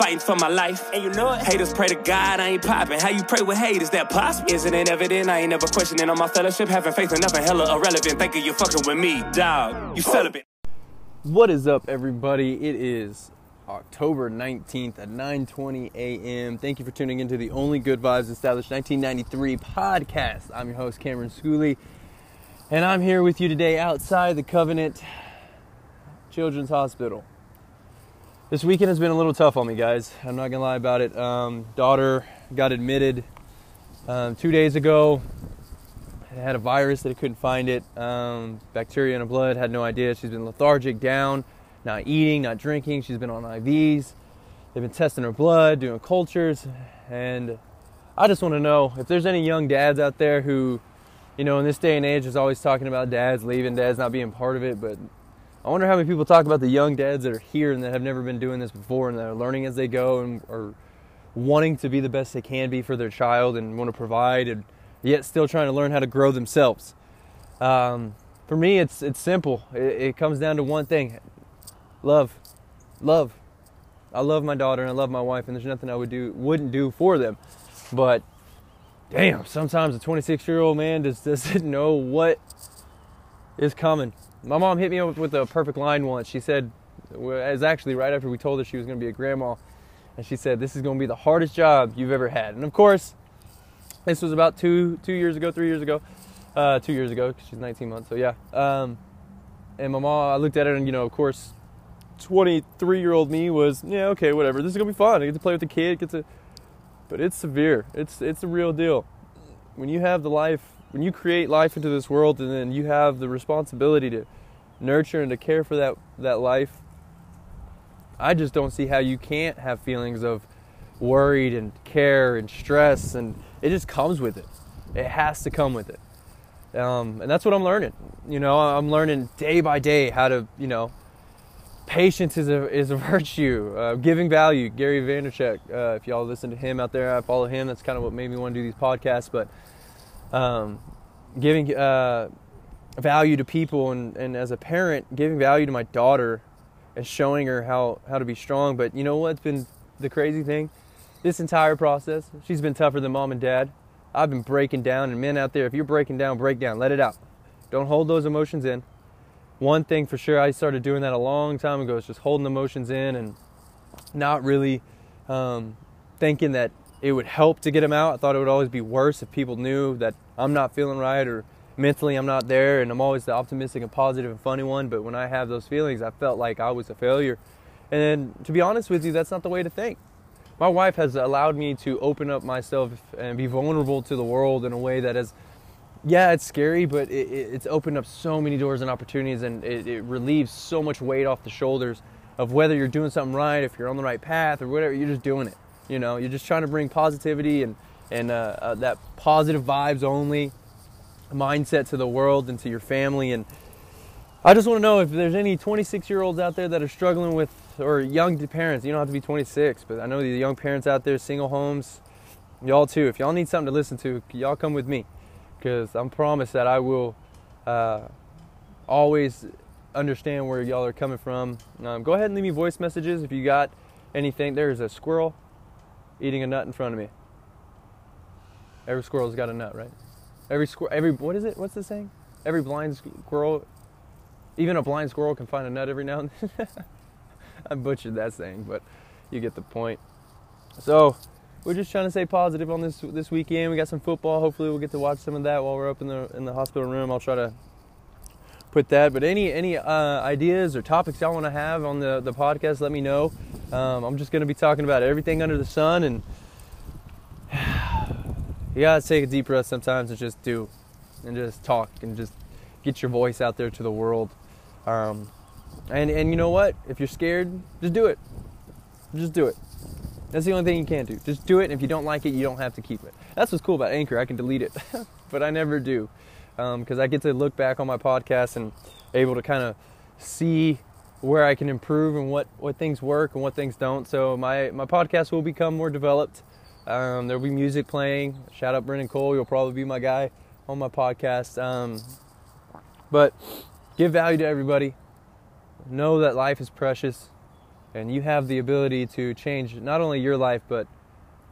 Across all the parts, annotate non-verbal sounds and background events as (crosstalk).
fighting for my life. And you know it. Haters pray to God, I ain't popping. How you pray with hate? Is that possible? Isn't it evident? I ain't never questioning on my fellowship. Having faith in nothing hella irrelevant. Thinking you're fucking with me, dog. You celibate. What is up, everybody? It is October 19th at 9:20 a.m. Thank you for tuning into the Only Good Vibes Established 1993 podcast. I'm your host Cameron Schooley, and I'm here with you today outside the Covenant Children's Hospital. This weekend has been a little tough on me, guys. I'm not gonna lie about it. Um, daughter got admitted um, two days ago. Had a virus that I couldn't find it. Um, bacteria in her blood. Had no idea. She's been lethargic, down not eating, not drinking. She's been on IVs. They've been testing her blood, doing cultures, and I just want to know if there's any young dads out there who, you know, in this day and age is always talking about dads leaving, dads not being part of it, but I wonder how many people talk about the young dads that are here and that have never been doing this before and that are learning as they go and are wanting to be the best they can be for their child and want to provide and yet still trying to learn how to grow themselves. Um, for me, it's it's simple. It, it comes down to one thing: love, love. I love my daughter and I love my wife, and there's nothing I would do wouldn't do for them. But damn, sometimes a 26 year old man just doesn't (laughs) know what is coming. My mom hit me up with a perfect line once. She said, was actually right after we told her she was going to be a grandma, and she said, "This is going to be the hardest job you've ever had." And of course, this was about two two years ago, three years ago, uh, two years ago. Cause she's 19 months, so yeah. Um, and my mom, I looked at it, and you know, of course, 23 year old me was, yeah, okay, whatever. This is gonna be fun. I get to play with the kid. Get to, but it's severe. It's it's a real deal. When you have the life, when you create life into this world, and then you have the responsibility to nurture and to care for that that life. I just don't see how you can't have feelings of worried and care and stress, and it just comes with it. It has to come with it. Um, and that's what I'm learning. You know, I'm learning day by day how to, you know, patience is a is a (laughs) virtue. Uh, giving value, Gary Vaynerchuk. Uh, if y'all listen to him out there, I follow him. That's kind of what made me want to do these podcasts. But um, giving uh, value to people, and, and as a parent, giving value to my daughter, and showing her how how to be strong. But you know what's been the crazy thing? This entire process, she's been tougher than mom and dad. I've been breaking down, and men out there, if you're breaking down, break down, let it out. Don't hold those emotions in one thing for sure, I started doing that a long time ago, is just holding emotions in and not really um, thinking that it would help to get them out. I thought it would always be worse if people knew that I'm not feeling right or mentally I'm not there, and I'm always the optimistic and positive and funny one. But when I have those feelings, I felt like I was a failure. And to be honest with you, that's not the way to think. My wife has allowed me to open up myself and be vulnerable to the world in a way that has yeah, it's scary, but it, it's opened up so many doors and opportunities, and it, it, relieves so much weight off the shoulders of whether you're doing something right, if you're on the right path, or whatever. You're just doing it. You know, you're just trying to bring positivity and and uh, uh, that positive vibes only mindset to the world and to your family. And I just want to know if there's any 26 year olds out there that are struggling with, or young parents. You don't have to be 26, but I know the young parents out there, single homes, y'all too. If y'all need something to listen to, y'all come with me because I'm promised that I will uh, always understand where y'all are coming from. Um, go ahead and leave me voice messages if you got anything. There's a squirrel eating a nut in front of me. Every squirrel's got a nut, right? Every squirrel, every what is it? What's the saying? Every blind squirrel, even a blind squirrel can find a nut every now and then. (laughs) I butchered that saying, but you get the point. So we're just trying to stay positive on this this weekend. We got some football. Hopefully, we'll get to watch some of that while we're up in the in the hospital room. I'll try to put that. But any any uh, ideas or topics y'all want to have on the the podcast, let me know. Um, I'm just going to be talking about everything under the sun, and (sighs) you gotta take a deep breath sometimes and just do, and just talk and just get your voice out there to the world. Um, and and you know what? If you're scared, just do it. Just do it. That's the only thing you can do. Just do it. And if you don't like it, you don't have to keep it. That's what's cool about Anchor. I can delete it, (laughs) but I never do because um, I get to look back on my podcast and able to kind of see where I can improve and what, what things work and what things don't. So my, my podcast will become more developed. Um, there'll be music playing. Shout out Brendan Cole. You'll probably be my guy on my podcast. Um, but give value to everybody. Know that life is precious. And you have the ability to change not only your life, but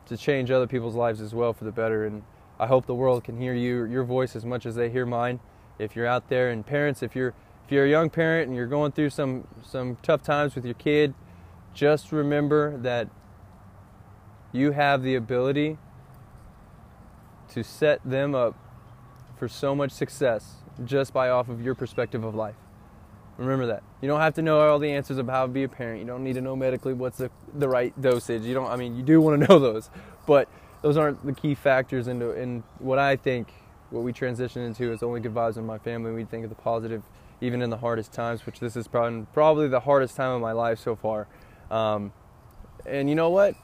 to change other people's lives as well for the better. And I hope the world can hear you, your voice as much as they hear mine. If you're out there, and parents, if you're if you're a young parent and you're going through some some tough times with your kid, just remember that you have the ability to set them up for so much success just by off of your perspective of life. Remember that. You don't have to know all the answers of how to be a parent. You don't need to know medically what's the, the right dosage. You don't I mean you do want to (laughs) know those, but those aren't the key factors into in what I think what we transition into is only good vibes in my family. We think of the positive even in the hardest times, which this is probably, probably the hardest time of my life so far. Um, and you know what?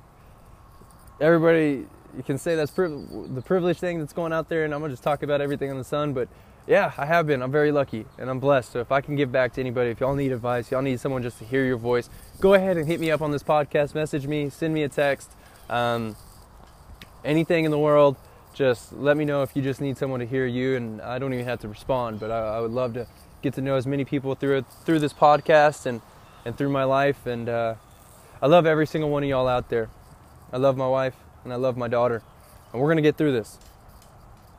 Everybody, you can say that's the privileged thing that's going out there, and I'm gonna just talk about everything in the sun. But yeah, I have been. I'm very lucky, and I'm blessed. So if I can give back to anybody, if y'all need advice, y'all need someone just to hear your voice, go ahead and hit me up on this podcast. Message me, send me a text. Um, anything in the world, just let me know if you just need someone to hear you, and I don't even have to respond. But I, I would love to get to know as many people through it, through this podcast and and through my life. And uh, I love every single one of y'all out there. I love my wife and I love my daughter, and we're gonna get through this.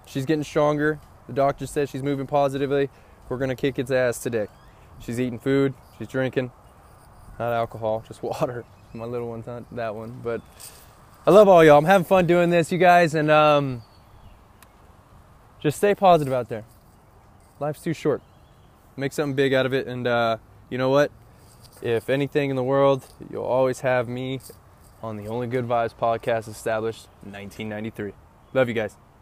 She's getting stronger. The doctor says she's moving positively. We're gonna kick its ass today. She's eating food. She's drinking, not alcohol, just (laughs) water. My little one's not that one, but I love all y'all. I'm having fun doing this, you guys, and um, just stay positive out there. Life's too short. Make something big out of it, and uh, you know what? If anything in the world, you'll always have me on the Only Good Vibes podcast established 1993. Love you guys.